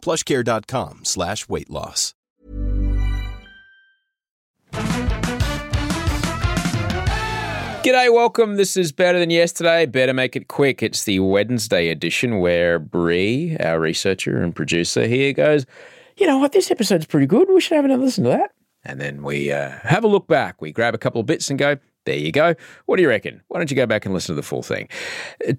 plushcare.com slash weight loss. G'day, welcome. This is Better Than Yesterday. Better make it quick. It's the Wednesday edition where Bree, our researcher and producer here, goes, you know what, this episode's pretty good. We should have another listen to that. And then we uh, have a look back. We grab a couple of bits and go, there you go. What do you reckon? Why don't you go back and listen to the full thing?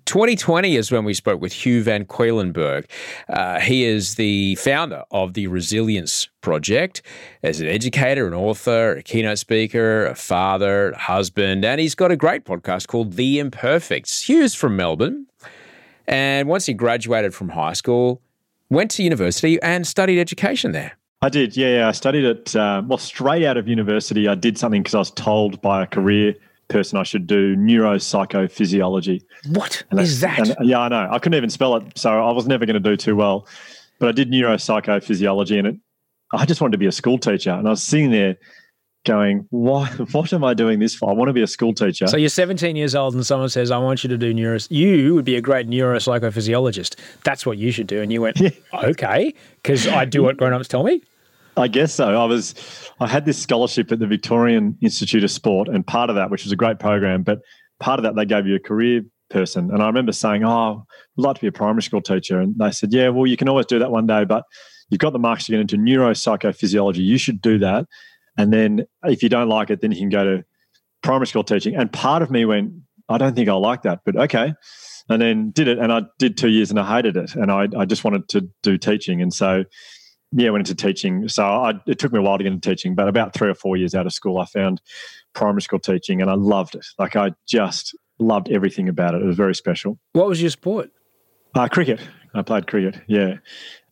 2020 is when we spoke with Hugh Van Cuylenburg. Uh, he is the founder of the Resilience Project as an educator, an author, a keynote speaker, a father, a husband, and he's got a great podcast called The Imperfects. Hugh's from Melbourne. And once he graduated from high school, went to university and studied education there. I did, yeah. yeah. I studied it, uh, well, straight out of university. I did something because I was told by a career person I should do neuropsychophysiology. What and is that? And, yeah, I know. I couldn't even spell it, so I was never going to do too well. But I did neuropsychophysiology, and it, I just wanted to be a school teacher. And I was sitting there going, "What? What am I doing this for? I want to be a school teacher." So you're 17 years old, and someone says, "I want you to do neuro." You would be a great neuropsychophysiologist. That's what you should do. And you went, "Okay," because I do what grown-ups tell me. I guess so. I was, I had this scholarship at the Victorian Institute of Sport, and part of that, which was a great program, but part of that they gave you a career person. And I remember saying, "Oh, I'd like to be a primary school teacher," and they said, "Yeah, well, you can always do that one day, but you've got the marks to get into neuropsychophysiology. You should do that, and then if you don't like it, then you can go to primary school teaching." And part of me went, "I don't think I'll like that, but okay." And then did it, and I did two years, and I hated it, and I, I just wanted to do teaching, and so yeah, went into teaching. So I, it took me a while to get into teaching, but about three or four years out of school, I found primary school teaching, and I loved it. Like I just loved everything about it. It was very special. What was your sport? Uh, cricket. I played cricket. Yeah,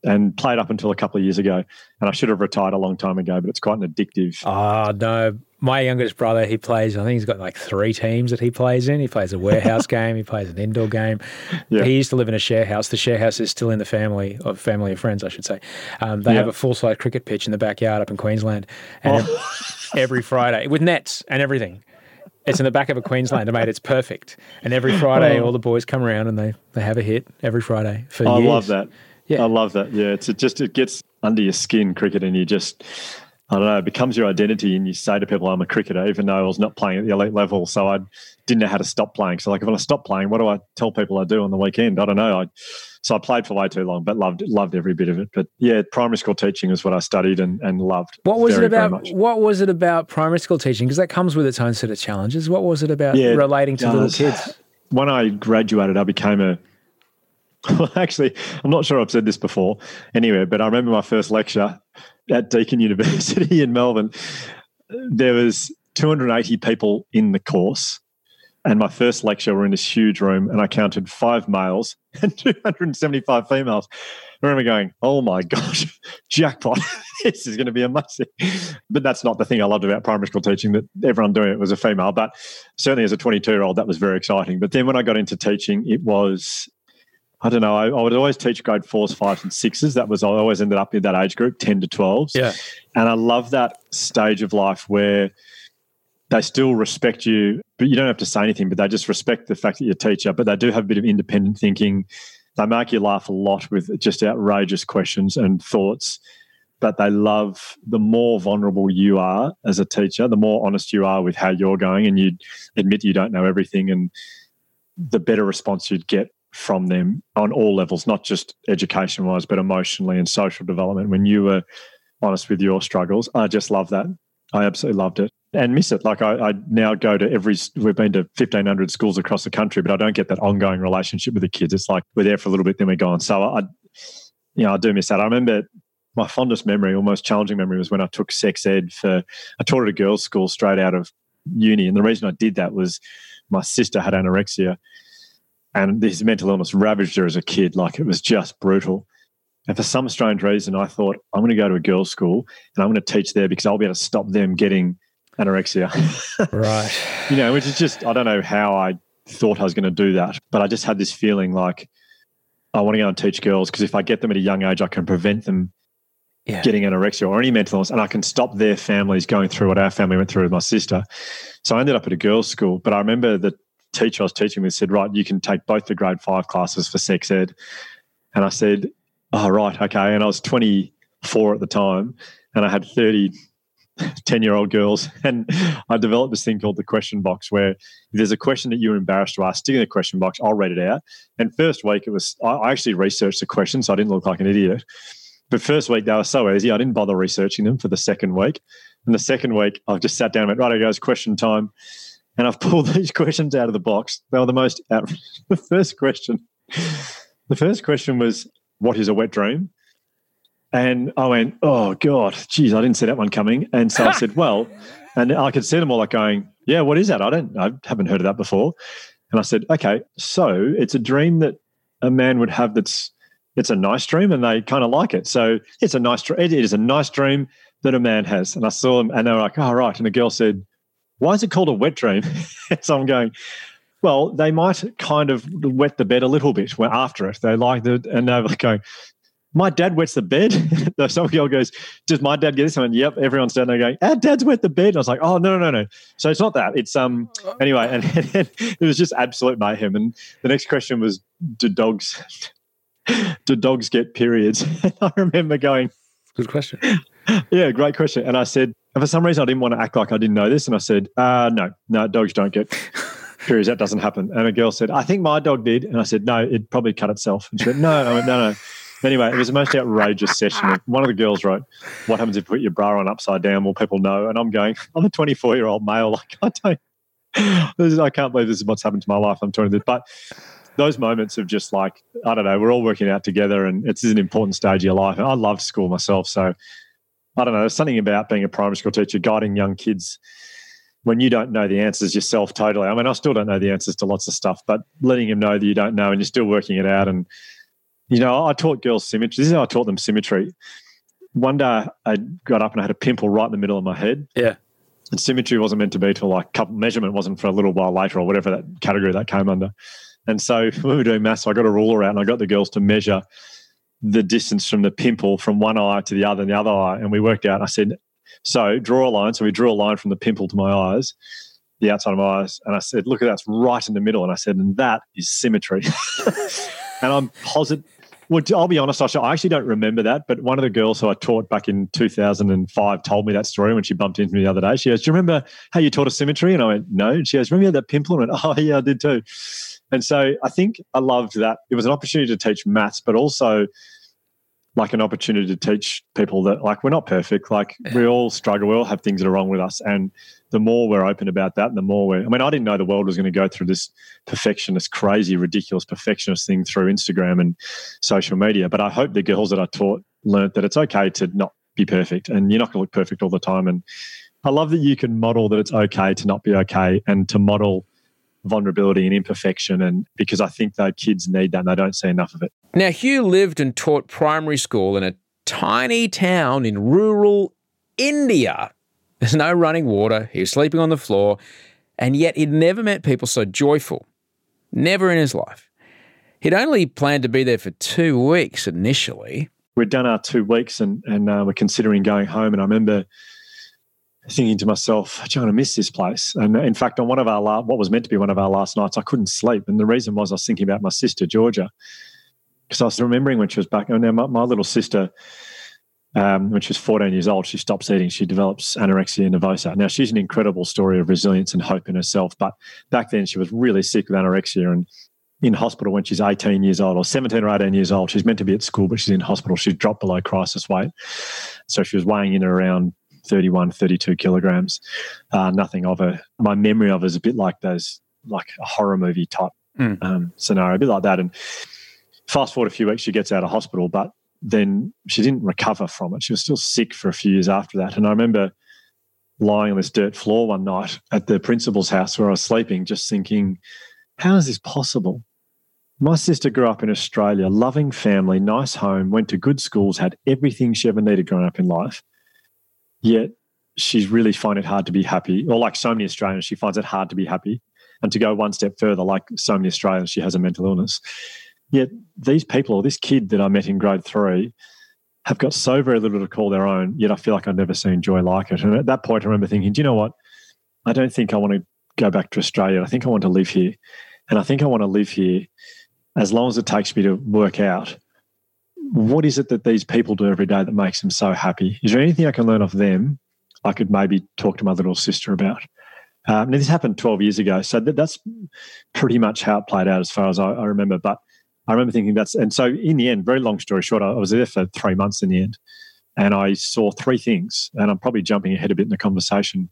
and played up until a couple of years ago. And I should have retired a long time ago, but it's quite an addictive. Oh no, my youngest brother, he plays. I think he's got like three teams that he plays in. He plays a warehouse game. He plays an indoor game. Yeah. He used to live in a share house. The share house is still in the family of family of friends, I should say. Um, they yeah. have a full size cricket pitch in the backyard up in Queensland, and oh. every Friday with nets and everything. It's in the back of a Queenslander, mate. It's perfect. And every Friday, oh. all the boys come around and they, they have a hit every Friday for you. I years. love that. Yeah, I love that. Yeah, it's it just it gets under your skin cricket, and you just I don't know, it becomes your identity, and you say to people, "I'm a cricketer," even though I was not playing at the elite level. So I didn't know how to stop playing. So like, if I stop playing, what do I tell people I do on the weekend? I don't know. I so I played for way too long, but loved loved every bit of it. But yeah, primary school teaching is what I studied and, and loved. What was very, it about? What was it about primary school teaching? Because that comes with its own set of challenges. What was it about yeah, relating to little kids? When I graduated, I became a well, actually, I'm not sure I've said this before anyway, but I remember my first lecture at Deakin University in Melbourne. There was 280 people in the course. And my first lecture, we're in this huge room, and I counted five males and 275 females. I remember going, oh my gosh, jackpot. this is going to be amazing. But that's not the thing I loved about primary school teaching, that everyone doing it was a female. But certainly as a 22 year old, that was very exciting. But then when I got into teaching, it was I don't know. I, I, would always teach grade fours, fives, and sixes. That was I always ended up in that age group, ten to twelves. Yeah, and I love that stage of life where they still respect you, but you don't have to say anything. But they just respect the fact that you're a teacher. But they do have a bit of independent thinking. They make you laugh a lot with just outrageous questions and thoughts. But they love the more vulnerable you are as a teacher, the more honest you are with how you're going, and you admit you don't know everything, and the better response you'd get from them on all levels, not just education wise, but emotionally and social development. When you were honest with your struggles, I just love that. I absolutely loved it and miss it. Like I, I now go to every, we've been to 1,500 schools across the country, but I don't get that ongoing relationship with the kids. It's like we're there for a little bit, then we're gone. So I, you know, I do miss that. I remember my fondest memory, almost challenging memory, was when I took sex ed for, I taught at a girls' school straight out of uni. And the reason I did that was my sister had anorexia and his mental illness ravaged her as a kid. Like it was just brutal. And for some strange reason, I thought I'm going to go to a girls' school and I'm going to teach there because I'll be able to stop them getting anorexia. right. You know, which is just, I don't know how I thought I was going to do that, but I just had this feeling like I want to go and teach girls because if I get them at a young age, I can prevent them yeah. getting anorexia or any mental illness and I can stop their families going through what our family went through with my sister. So I ended up at a girls' school, but I remember the teacher I was teaching with said, Right, you can take both the grade five classes for sex ed. And I said, Oh, right, okay. And I was 24 at the time and I had 30 10 year old girls. And I developed this thing called the question box where if there's a question that you're embarrassed to ask, stick in the question box, I'll read it out. And first week, it was, I actually researched the question so I didn't look like an idiot. But first week, they were so easy, I didn't bother researching them for the second week. And the second week, I just sat down and went, right, it goes question time. And I've pulled these questions out of the box. They were the most, out- the first question, the first question was, what is a wet dream? And I went, oh God, geez, I didn't see that one coming. And so I said, well, and I could see them all like going, yeah, what is that? I don't, I haven't heard of that before. And I said, okay, so it's a dream that a man would have that's, it's a nice dream and they kind of like it. So it's a nice, it is a nice dream that a man has. And I saw them and they were like, oh, right. And the girl said, why is it called a wet dream? so I'm going, well, they might kind of wet the bed a little bit after it. They like the, and they're like going, my dad wets the bed. Some girl goes, Does my dad get this? And Yep, everyone's down there going, Our dad's wet the bed. And I was like, Oh, no, no, no, no. So it's not that. It's, um, anyway, and, and it was just absolute mayhem. And the next question was, Do dogs, do dogs get periods? And I remember going, Good question. Yeah, great question. And I said, for some reason, I didn't want to act like I didn't know this. And I said, uh, No, no, dogs don't get periods. That doesn't happen. And a girl said, I think my dog did. And I said, No, it probably cut itself. And she went, No, I went, No, no. Anyway, it was the most outrageous session. One of the girls wrote, "What happens if you put your bra on upside down? Will people know?" And I'm going, "I'm a 24 year old male. Like I don't. This is, I can't believe this is what's happened to my life. I'm telling this, but." Those moments of just like I don't know, we're all working out together, and it's an important stage of your life. And I love school myself, so I don't know. There's something about being a primary school teacher, guiding young kids when you don't know the answers yourself totally. I mean, I still don't know the answers to lots of stuff, but letting them know that you don't know and you're still working it out and you know, I taught girls symmetry. This is how I taught them symmetry. One day I got up and I had a pimple right in the middle of my head. Yeah. And symmetry wasn't meant to be till like couple, measurement wasn't for a little while later or whatever that category that came under. And so when we were doing maths, I got a ruler out and I got the girls to measure the distance from the pimple from one eye to the other and the other eye. And we worked out, I said, so draw a line. So we drew a line from the pimple to my eyes, the outside of my eyes. And I said, look at that's right in the middle. And I said, and that is symmetry. and I'm positive well, I'll be honest, Osher, I actually don't remember that, but one of the girls who I taught back in 2005 told me that story when she bumped into me the other day. She goes, Do you remember how you taught us symmetry? And I went, No. And she goes, Remember that pimple? And I went, Oh, yeah, I did too. And so I think I loved that. It was an opportunity to teach maths, but also like an opportunity to teach people that like we're not perfect. Like yeah. we all struggle, we all have things that are wrong with us. And the more we're open about that and the more we're I mean, I didn't know the world was going to go through this perfectionist, crazy, ridiculous perfectionist thing through Instagram and social media. But I hope the girls that I taught learned that it's okay to not be perfect and you're not going to look perfect all the time. And I love that you can model that it's okay to not be okay and to model vulnerability and imperfection and because I think that kids need that and they don't see enough of it. Now Hugh lived and taught primary school in a tiny town in rural India. There's no running water, he was sleeping on the floor, and yet he'd never met people so joyful. Never in his life. He'd only planned to be there for two weeks initially. We'd done our two weeks and, and uh, we're considering going home. And I remember thinking to myself, I'm going to miss this place. And in fact, on one of our la- what was meant to be one of our last nights, I couldn't sleep. And the reason was I was thinking about my sister Georgia, because I was remembering when she was back. And now my, my little sister, um, when she was 14 years old, she stops eating. She develops anorexia nervosa. Now she's an incredible story of resilience and hope in herself. But back then she was really sick with anorexia and in hospital when she's 18 years old or 17 or 18 years old. She's meant to be at school, but she's in hospital. She's dropped below crisis weight. So she was weighing in around 31, 32 kilograms. Uh, nothing of her. My memory of her is a bit like those, like a horror movie type mm. um, scenario, a bit like that. And fast forward a few weeks, she gets out of hospital, but then she didn't recover from it. She was still sick for a few years after that. And I remember lying on this dirt floor one night at the principal's house where I was sleeping, just thinking, how is this possible? My sister grew up in Australia, loving family, nice home, went to good schools, had everything she ever needed growing up in life. Yet she's really find it hard to be happy, or like so many Australians, she finds it hard to be happy. And to go one step further, like so many Australians, she has a mental illness. Yet these people, or this kid that I met in grade three, have got so very little to call their own. Yet I feel like I've never seen joy like it. And at that point, I remember thinking, do you know what? I don't think I want to go back to Australia. I think I want to live here. And I think I want to live here as long as it takes me to work out what is it that these people do every day that makes them so happy? Is there anything I can learn off them I could maybe talk to my little sister about. Um, now, this happened 12 years ago, so that, that's pretty much how it played out as far as I, I, remember. But I remember thinking that's, and so in the end, very long story short, I, I was there for three months in the end, and I saw three things, and I'm probably jumping ahead a bit in the conversation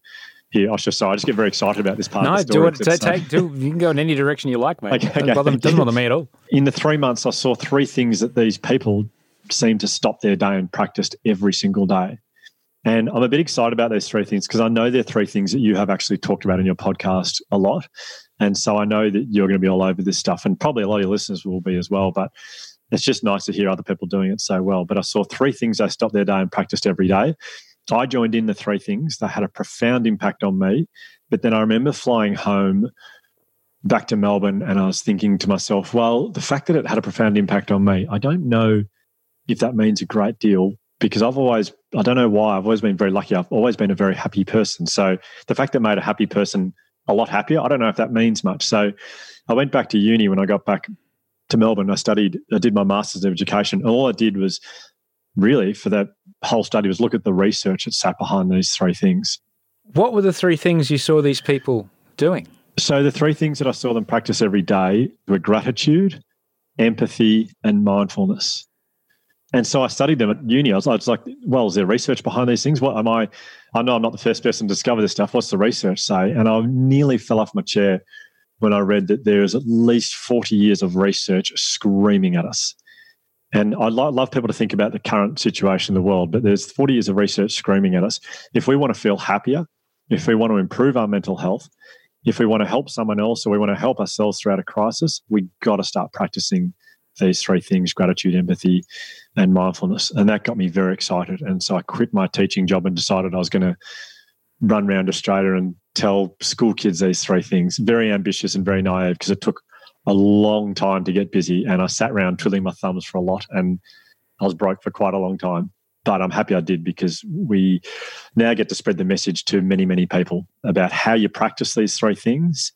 here. I just, so I just get very excited about this part no, of the story. do it. take, uh, do, you can go in any direction you like, mate. Okay, okay. Doesn't, bother, doesn't bother me at all. In the three months, I saw three things that these people seemed to stop their day and practiced every single day. And I'm a bit excited about those three things because I know they're three things that you have actually talked about in your podcast a lot. And so I know that you're going to be all over this stuff, and probably a lot of your listeners will be as well. But it's just nice to hear other people doing it so well. But I saw three things they stopped their day and practiced every day. I joined in the three things. They had a profound impact on me. But then I remember flying home back to Melbourne and I was thinking to myself, well, the fact that it had a profound impact on me, I don't know if that means a great deal because I've always, I don't know why, I've always been very lucky. I've always been a very happy person. So the fact that made a happy person a lot happier, I don't know if that means much. So I went back to uni when I got back to Melbourne. I studied, I did my master's of education. And all I did was really for that whole study was look at the research that sat behind these three things. What were the three things you saw these people doing? So the three things that I saw them practice every day were gratitude, empathy, and mindfulness. And so I studied them at uni. I was, I was, like, well, is there research behind these things? What am I? I know I'm not the first person to discover this stuff. What's the research say? And I nearly fell off my chair when I read that there is at least 40 years of research screaming at us. And I lo- love people to think about the current situation in the world, but there's 40 years of research screaming at us. If we want to feel happier, if we want to improve our mental health, if we want to help someone else or we want to help ourselves throughout a crisis, we got to start practicing these three things gratitude, empathy, and mindfulness. And that got me very excited. And so I quit my teaching job and decided I was going to run around Australia and tell school kids these three things. Very ambitious and very naive because it took a long time to get busy. And I sat around twiddling my thumbs for a lot and I was broke for quite a long time. But I'm happy I did because we now get to spread the message to many, many people about how you practice these three things,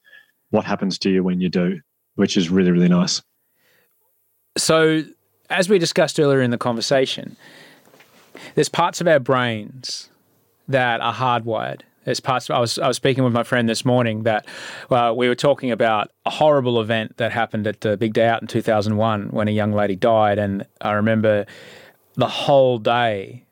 what happens to you when you do, which is really, really nice. So, as we discussed earlier in the conversation, there's parts of our brains that are hardwired. There's parts. I was I was speaking with my friend this morning that well, we were talking about a horrible event that happened at the Big Day Out in 2001 when a young lady died, and I remember the whole day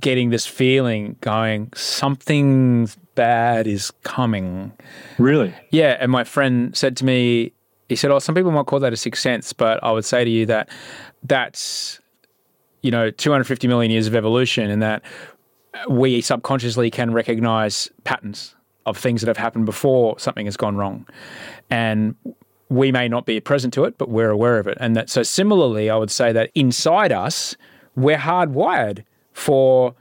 getting this feeling going something bad is coming. Really? Yeah, and my friend said to me, he said, "Oh, some people might call that a sixth sense, but I would say to you that that's you know 250 million years of evolution, and that we subconsciously can recognize patterns of things that have happened before something has gone wrong, and we may not be present to it, but we're aware of it. And that so similarly, I would say that inside us, we're hardwired for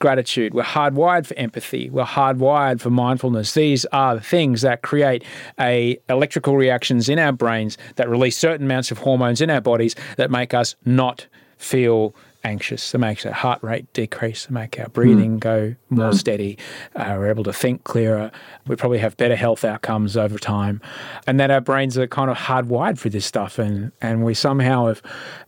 gratitude. We're hardwired for empathy. We're hardwired for mindfulness. These are the things that create a electrical reactions in our brains that release certain amounts of hormones in our bodies that make us not feel anxious. That makes our heart rate decrease. That make our breathing mm. go more mm. steady. Uh, we're able to think clearer. We probably have better health outcomes over time, and that our brains are kind of hardwired for this stuff, and and we somehow have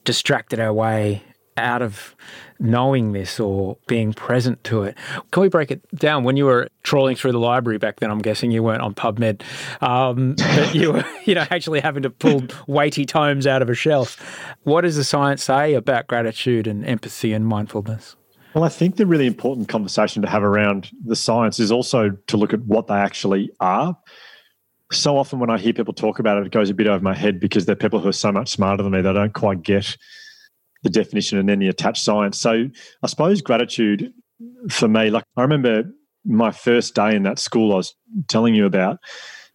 distracted our way out of knowing this or being present to it. Can we break it down? When you were trawling through the library back then, I'm guessing you weren't on PubMed, um, but you were, you know, actually having to pull weighty tomes out of a shelf. What does the science say about gratitude and empathy and mindfulness? Well, I think the really important conversation to have around the science is also to look at what they actually are. So often when I hear people talk about it, it goes a bit over my head because they're people who are so much smarter than me. They don't quite get the definition and then the attached science. So I suppose gratitude for me, like I remember my first day in that school I was telling you about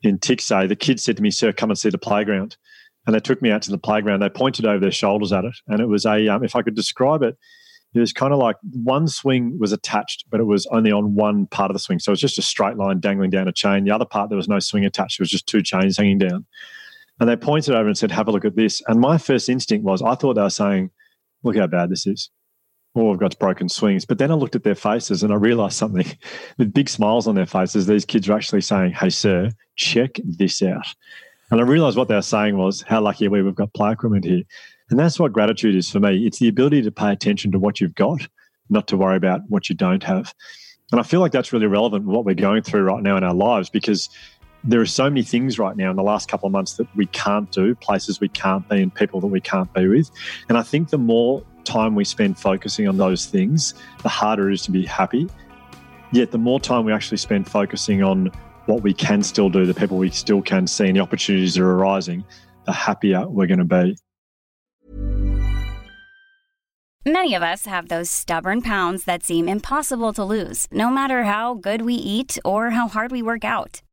in Tixay, the kid said to me, Sir, come and see the playground. and they took me out to the playground. They pointed over their shoulders at it, and it was a um, if I could describe it, it was kind of like one swing was attached, but it was only on one part of the swing. So it was just a straight line dangling down a chain. The other part, there was no swing attached. It was just two chains hanging down. And they pointed over and said, Have a look at this. And my first instinct was, I thought they were saying, Look how bad this is. All I've got broken swings. But then I looked at their faces and I realized something. With big smiles on their faces, these kids are actually saying, Hey, sir, check this out. And I realized what they were saying was, How lucky are we? We've got play equipment here. And that's what gratitude is for me. It's the ability to pay attention to what you've got, not to worry about what you don't have. And I feel like that's really relevant what we're going through right now in our lives because there are so many things right now in the last couple of months that we can't do, places we can't be, and people that we can't be with. And I think the more time we spend focusing on those things, the harder it is to be happy. Yet the more time we actually spend focusing on what we can still do, the people we still can see, and the opportunities that are arising, the happier we're going to be. Many of us have those stubborn pounds that seem impossible to lose, no matter how good we eat or how hard we work out.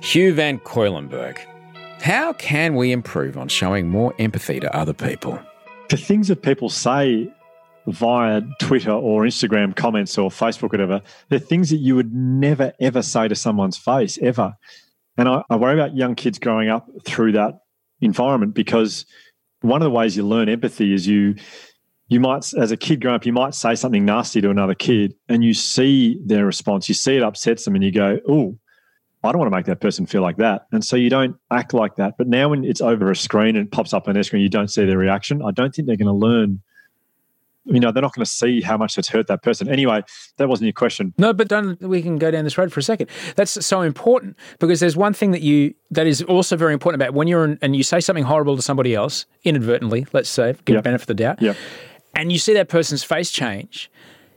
Hugh Van Cuylenburg, how can we improve on showing more empathy to other people? The things that people say via Twitter or Instagram comments or Facebook, whatever, they're things that you would never, ever say to someone's face, ever. And I, I worry about young kids growing up through that environment because one of the ways you learn empathy is you you might as a kid growing up you might say something nasty to another kid and you see their response you see it upsets them and you go oh i don't want to make that person feel like that and so you don't act like that but now when it's over a screen and it pops up on their screen you don't see their reaction i don't think they're going to learn you know, they're not going to see how much that's hurt that person. Anyway, that wasn't your question. No, but don't, we can go down this road for a second. That's so important because there's one thing that you that is also very important about when you're in, and you say something horrible to somebody else inadvertently. Let's say, give yep. benefit of the doubt. Yeah. And you see that person's face change,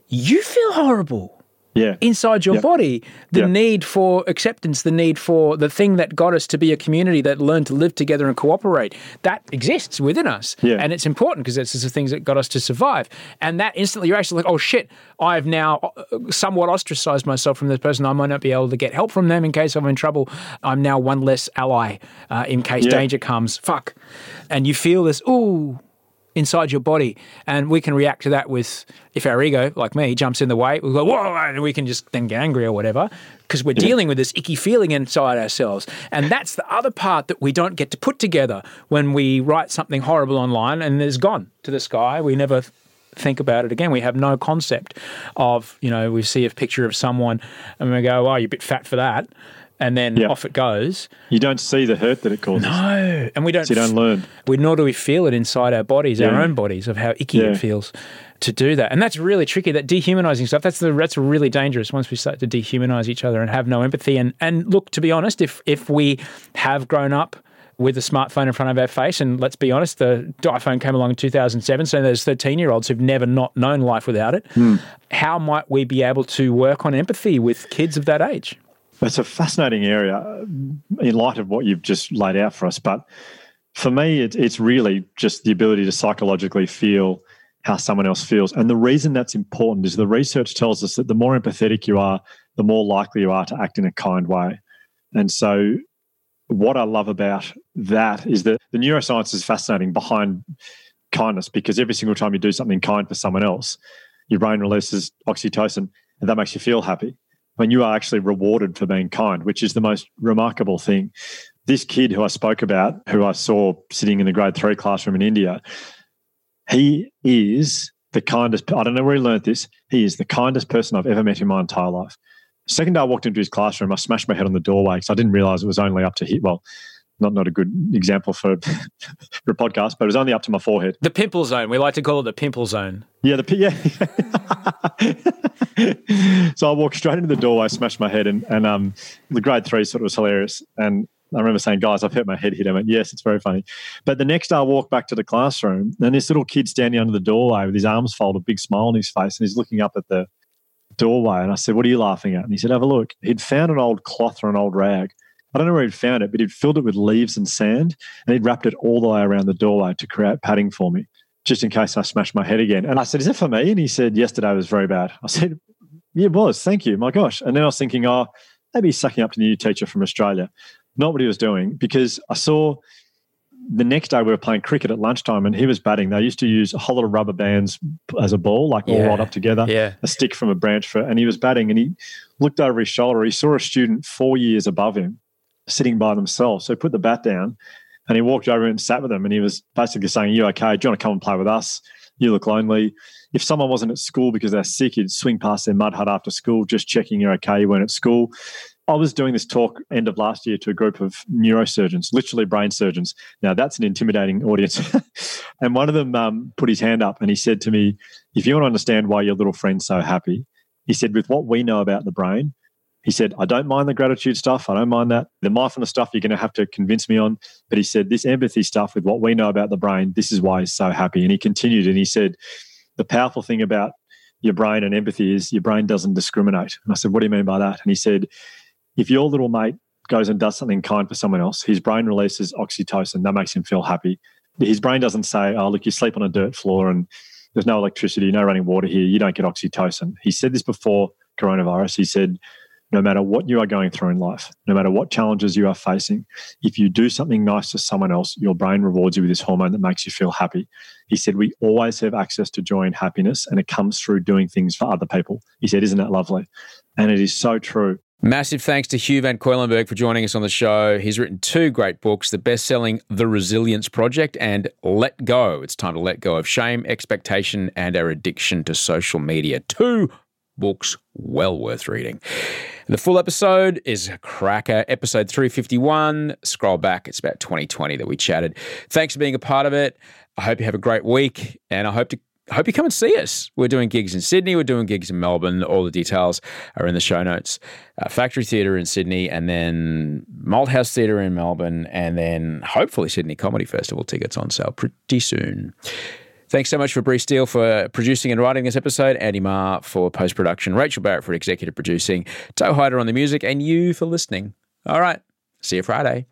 you feel horrible yeah. inside your yeah. body. The yeah. need for acceptance, the need for the thing that got us to be a community that learned to live together and cooperate, that exists within us. Yeah. And it's important because it's the things that got us to survive. And that instantly you're actually like, oh shit, I've now uh, somewhat ostracized myself from this person. I might not be able to get help from them in case I'm in trouble. I'm now one less ally uh, in case danger comes. Fuck. And you feel this, ooh, inside your body. And we can react to that with, if our ego, like me, jumps in the way, we go, whoa, and we can just then get angry or whatever because we're dealing with this icky feeling inside ourselves. And that's the other part that we don't get to put together when we write something horrible online and it's gone to the sky. We never think about it again. We have no concept of, you know, we see a picture of someone and we go, oh, you're a bit fat for that and then yep. off it goes. You don't see the hurt that it causes. No, and we don't. So you don't learn. We nor do we feel it inside our bodies, yeah. our own bodies, of how icky yeah. it feels to do that, and that's really tricky. That dehumanizing stuff. That's the that's really dangerous. Once we start to dehumanize each other and have no empathy, and and look, to be honest, if if we have grown up with a smartphone in front of our face. And let's be honest, the iPhone came along in 2007. So there's 13 year olds who've never not known life without it. Mm. How might we be able to work on empathy with kids of that age? It's a fascinating area uh, in light of what you've just laid out for us. But for me, it, it's really just the ability to psychologically feel how someone else feels. And the reason that's important is the research tells us that the more empathetic you are, the more likely you are to act in a kind way. And so, what I love about that is that the neuroscience is fascinating behind kindness because every single time you do something kind for someone else, your brain releases oxytocin and that makes you feel happy when you are actually rewarded for being kind, which is the most remarkable thing. This kid who I spoke about, who I saw sitting in the grade three classroom in India, he is the kindest. I don't know where he learned this. He is the kindest person I've ever met in my entire life. Second day I walked into his classroom, I smashed my head on the doorway because I didn't realize it was only up to hit. Well, not not a good example for, for a podcast, but it was only up to my forehead. The pimple zone. We like to call it the pimple zone. Yeah, the yeah. so I walked straight into the doorway, smashed my head, and and um, the grade three sort of was hilarious. And I remember saying, guys, I've hurt my head hit. him. went, yes, it's very funny. But the next day I walked back to the classroom and this little kid standing under the doorway with his arms folded, big smile on his face, and he's looking up at the doorway. And I said, what are you laughing at? And he said, have a look. He'd found an old cloth or an old rag. I don't know where he'd found it, but he'd filled it with leaves and sand and he'd wrapped it all the way around the doorway to create padding for me, just in case I smashed my head again. And I said, Is it for me? And he said, Yesterday was very bad. I said, Yeah, it was. Thank you. My gosh. And then I was thinking, Oh, maybe he's sucking up to the new teacher from Australia. Not what he was doing because I saw the next day we were playing cricket at lunchtime and he was batting. They used to use a whole lot of rubber bands as a ball, like all rolled up together, yeah. a stick from a branch for, and he was batting and he looked over his shoulder. He saw a student four years above him sitting by themselves. So he put the bat down and he walked over and sat with them and he was basically saying, You okay? Do you want to come and play with us? You look lonely. If someone wasn't at school because they're sick, you'd swing past their mud hut after school, just checking you're okay, you weren't at school. I was doing this talk end of last year to a group of neurosurgeons, literally brain surgeons. Now, that's an intimidating audience. and one of them um, put his hand up and he said to me, If you want to understand why your little friend's so happy, he said, with what we know about the brain, he said, I don't mind the gratitude stuff. I don't mind that. The mindfulness stuff you're going to have to convince me on. But he said, this empathy stuff with what we know about the brain, this is why he's so happy. And he continued and he said, the powerful thing about your brain and empathy is your brain doesn't discriminate. And I said, what do you mean by that? And he said, if your little mate goes and does something kind for someone else, his brain releases oxytocin. That makes him feel happy. His brain doesn't say, oh, look, you sleep on a dirt floor and there's no electricity, no running water here. You don't get oxytocin. He said this before coronavirus. He said, no matter what you are going through in life, no matter what challenges you are facing, if you do something nice to someone else, your brain rewards you with this hormone that makes you feel happy. He said, We always have access to joy and happiness, and it comes through doing things for other people. He said, Isn't that lovely? And it is so true. Massive thanks to Hugh Van Cuylenburg for joining us on the show. He's written two great books the best selling The Resilience Project and Let Go. It's time to let go of shame, expectation, and our addiction to social media. Two books well worth reading. The full episode is a cracker, episode 351. Scroll back, it's about 2020 that we chatted. Thanks for being a part of it. I hope you have a great week, and I hope to hope you come and see us. We're doing gigs in Sydney, we're doing gigs in Melbourne. All the details are in the show notes. Uh, Factory Theatre in Sydney, and then Malthouse Theatre in Melbourne, and then hopefully Sydney Comedy Festival tickets on sale pretty soon. Thanks so much for Bree Steele for producing and writing this episode, Andy Marr for post production, Rachel Barrett for executive producing, Toe Hyder on the music, and you for listening. All right, see you Friday.